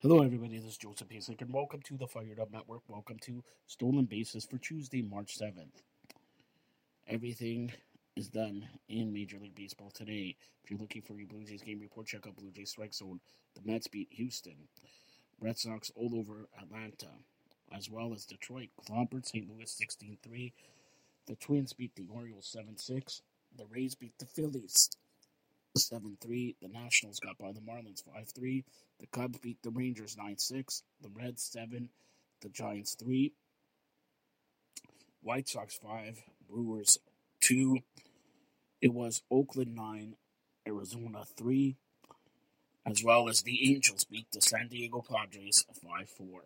Hello, everybody. This is Joseph Pasek, and welcome to the Fired Up Network. Welcome to Stolen Bases for Tuesday, March 7th. Everything is done in Major League Baseball today. If you're looking for your Blue Jays game report, check out Blue Jays Strike Zone. The Mets beat Houston. Red Sox all over Atlanta, as well as Detroit. Clobbered St. Louis 16 3. The Twins beat the Orioles 7 6. The Rays beat the Phillies 7 3. The Nationals got by the Marlins 5 3. The Cubs beat the Rangers 9 6. The Reds 7. The Giants 3. White Sox 5. Brewers 2. It was Oakland 9. Arizona 3. As well as the Angels beat the San Diego Padres 5 4.